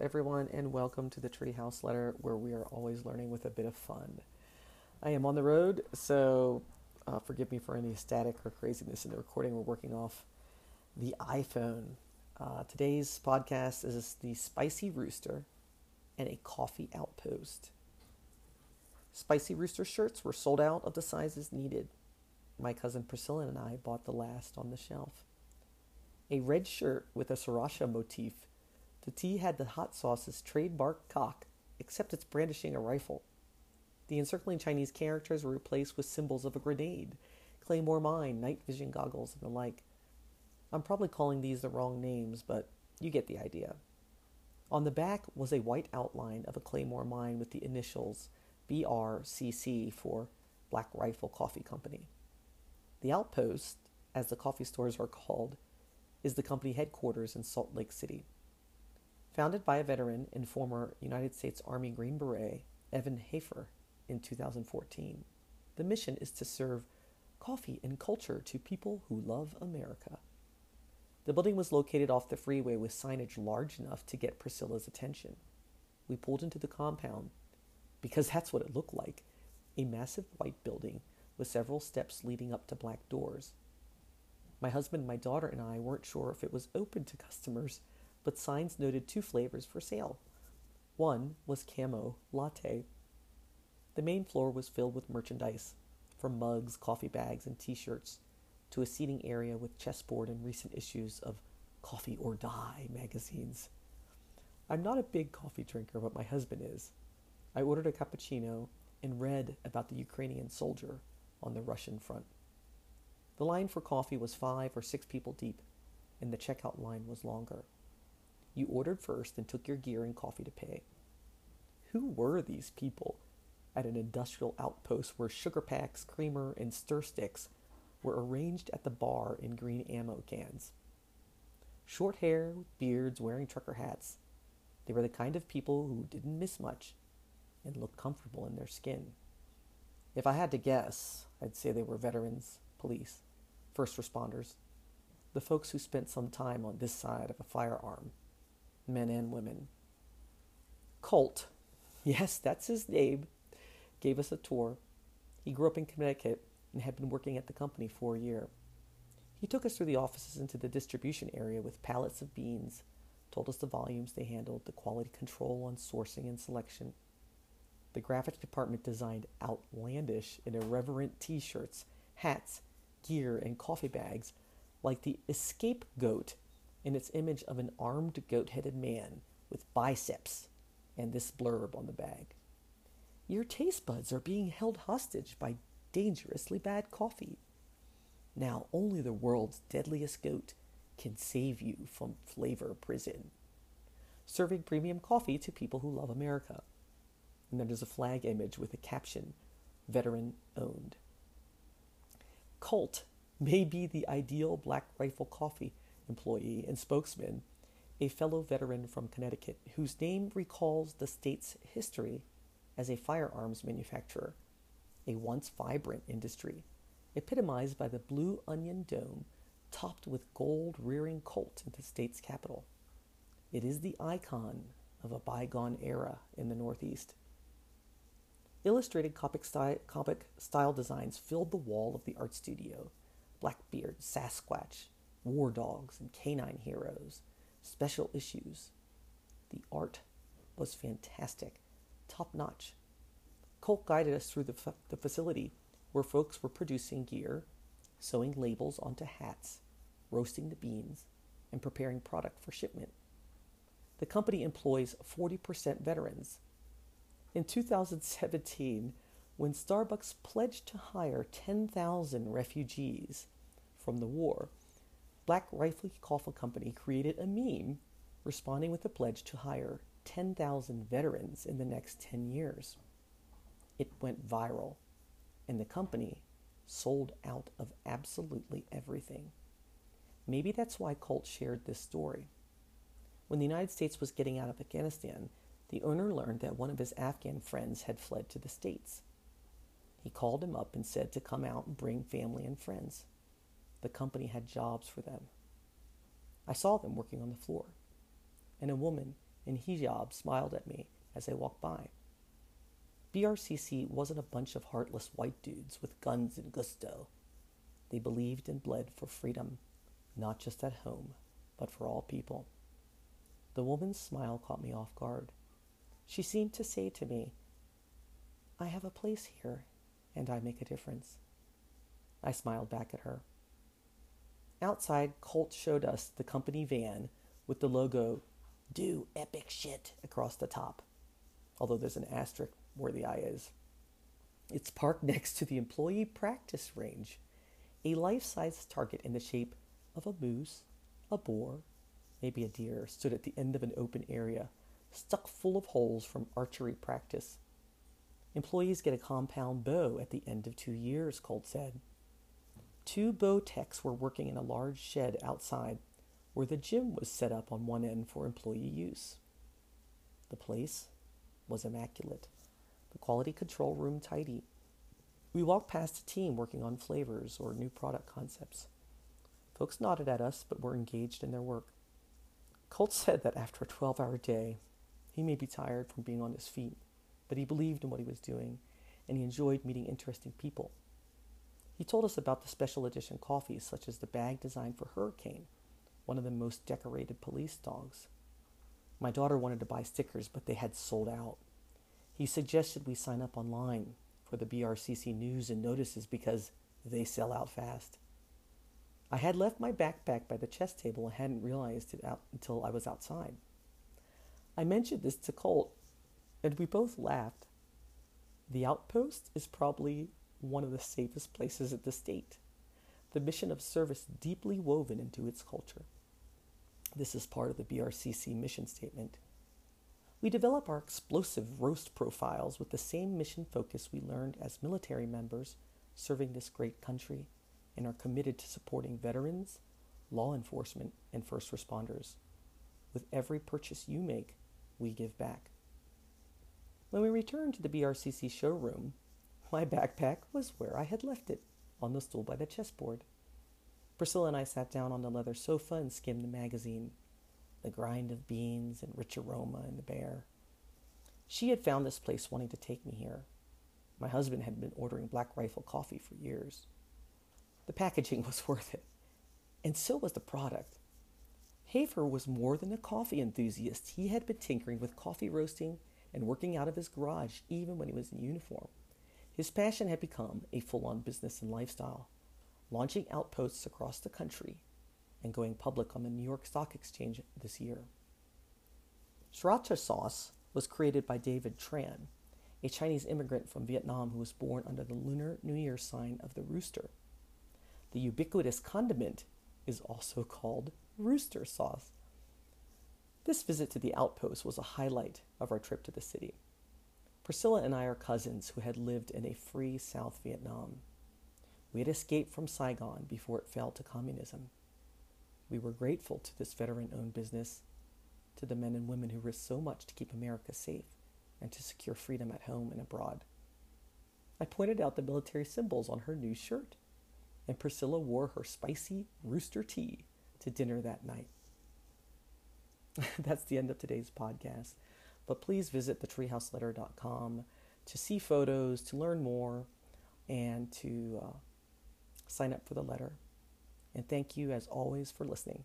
everyone, and welcome to the Treehouse Letter, where we are always learning with a bit of fun. I am on the road, so uh, forgive me for any static or craziness in the recording. We're working off the iPhone. Uh, today's podcast is the Spicy Rooster and a Coffee Outpost. Spicy Rooster shirts were sold out of the sizes needed. My cousin Priscilla and I bought the last on the shelf. A red shirt with a sriracha motif the tee had the hot sauce's trademark cock, except it's brandishing a rifle. The encircling Chinese characters were replaced with symbols of a grenade, Claymore mine, night vision goggles, and the like. I'm probably calling these the wrong names, but you get the idea. On the back was a white outline of a Claymore mine with the initials BRCC for Black Rifle Coffee Company. The outpost, as the coffee stores are called, is the company headquarters in Salt Lake City. Founded by a veteran and former United States Army Green Beret, Evan Hafer, in 2014, the mission is to serve coffee and culture to people who love America. The building was located off the freeway with signage large enough to get Priscilla's attention. We pulled into the compound because that's what it looked like a massive white building with several steps leading up to black doors. My husband, my daughter, and I weren't sure if it was open to customers but signs noted two flavors for sale. One was camo latte. The main floor was filled with merchandise, from mugs, coffee bags, and t shirts, to a seating area with chessboard and recent issues of Coffee or Die magazines. I'm not a big coffee drinker, but my husband is. I ordered a cappuccino and read about the Ukrainian soldier on the Russian front. The line for coffee was five or six people deep, and the checkout line was longer. You ordered first and took your gear and coffee to pay. Who were these people at an industrial outpost where sugar packs, creamer, and stir sticks were arranged at the bar in green ammo cans? Short hair, with beards, wearing trucker hats. They were the kind of people who didn't miss much and looked comfortable in their skin. If I had to guess, I'd say they were veterans, police, first responders, the folks who spent some time on this side of a firearm men and women. Colt, yes, that's his name, gave us a tour. He grew up in Connecticut and had been working at the company for a year. He took us through the offices into the distribution area with pallets of beans, told us the volumes they handled, the quality control on sourcing and selection. The graphics department designed outlandish and irreverent t shirts, hats, gear, and coffee bags like the Escape Goat in its image of an armed goat headed man with biceps and this blurb on the bag Your taste buds are being held hostage by dangerously bad coffee. Now, only the world's deadliest goat can save you from flavor prison. Serving premium coffee to people who love America. And then there's a flag image with a caption Veteran owned. Colt may be the ideal black rifle coffee employee and spokesman, a fellow veteran from Connecticut whose name recalls the state's history as a firearms manufacturer, a once vibrant industry, epitomized by the blue onion dome topped with gold rearing Colt in the state's capital. It is the icon of a bygone era in the Northeast. Illustrated comic style, comic style designs filled the wall of the art studio. Blackbeard, Sasquatch, war dogs and canine heroes, special issues. The art was fantastic, top notch. Colt guided us through the, the facility where folks were producing gear, sewing labels onto hats, roasting the beans, and preparing product for shipment. The company employs 40% veterans. In 2017, when Starbucks pledged to hire 10,000 refugees from the war, Black Rifle Coffee Company created a meme responding with a pledge to hire 10,000 veterans in the next 10 years. It went viral, and the company sold out of absolutely everything. Maybe that's why Colt shared this story. When the United States was getting out of Afghanistan, the owner learned that one of his Afghan friends had fled to the States. He called him up and said to come out and bring family and friends. The company had jobs for them. I saw them working on the floor, and a woman in hijab smiled at me as I walked by. BRCC wasn't a bunch of heartless white dudes with guns and gusto. They believed and bled for freedom, not just at home, but for all people. The woman's smile caught me off guard. She seemed to say to me, I have a place here, and I make a difference. I smiled back at her. Outside, Colt showed us the company van with the logo Do Epic Shit across the top, although there's an asterisk where the I is. It's parked next to the employee practice range, a life size target in the shape of a moose, a boar, maybe a deer, stood at the end of an open area, stuck full of holes from archery practice. Employees get a compound bow at the end of two years, Colt said. Two bow techs were working in a large shed outside where the gym was set up on one end for employee use. The place was immaculate, the quality control room tidy. We walked past a team working on flavors or new product concepts. Folks nodded at us, but were engaged in their work. Colt said that after a 12 hour day, he may be tired from being on his feet, but he believed in what he was doing and he enjoyed meeting interesting people. He told us about the special edition coffees, such as the bag designed for Hurricane, one of the most decorated police dogs. My daughter wanted to buy stickers, but they had sold out. He suggested we sign up online for the BRCC news and notices because they sell out fast. I had left my backpack by the chess table and hadn't realized it until I was outside. I mentioned this to Colt, and we both laughed. The outpost is probably one of the safest places in the state, the mission of service deeply woven into its culture. This is part of the BRCC mission statement. We develop our explosive roast profiles with the same mission focus we learned as military members serving this great country and are committed to supporting veterans, law enforcement, and first responders. With every purchase you make, we give back. When we returned to the BRCC showroom, my backpack was where I had left it, on the stool by the chessboard. Priscilla and I sat down on the leather sofa and skimmed the magazine, the grind of beans and rich aroma in the bear. She had found this place wanting to take me here. My husband had been ordering Black Rifle coffee for years. The packaging was worth it, and so was the product. Hafer was more than a coffee enthusiast. He had been tinkering with coffee roasting and working out of his garage even when he was in uniform. His passion had become a full on business and lifestyle, launching outposts across the country and going public on the New York Stock Exchange this year. Sriracha sauce was created by David Tran, a Chinese immigrant from Vietnam who was born under the Lunar New Year sign of the rooster. The ubiquitous condiment is also called rooster sauce. This visit to the outpost was a highlight of our trip to the city. Priscilla and I are cousins who had lived in a free South Vietnam. We had escaped from Saigon before it fell to communism. We were grateful to this veteran owned business, to the men and women who risked so much to keep America safe and to secure freedom at home and abroad. I pointed out the military symbols on her new shirt, and Priscilla wore her spicy rooster tee to dinner that night. That's the end of today's podcast. But please visit thetreehouseletter.com to see photos, to learn more, and to uh, sign up for the letter. And thank you, as always, for listening.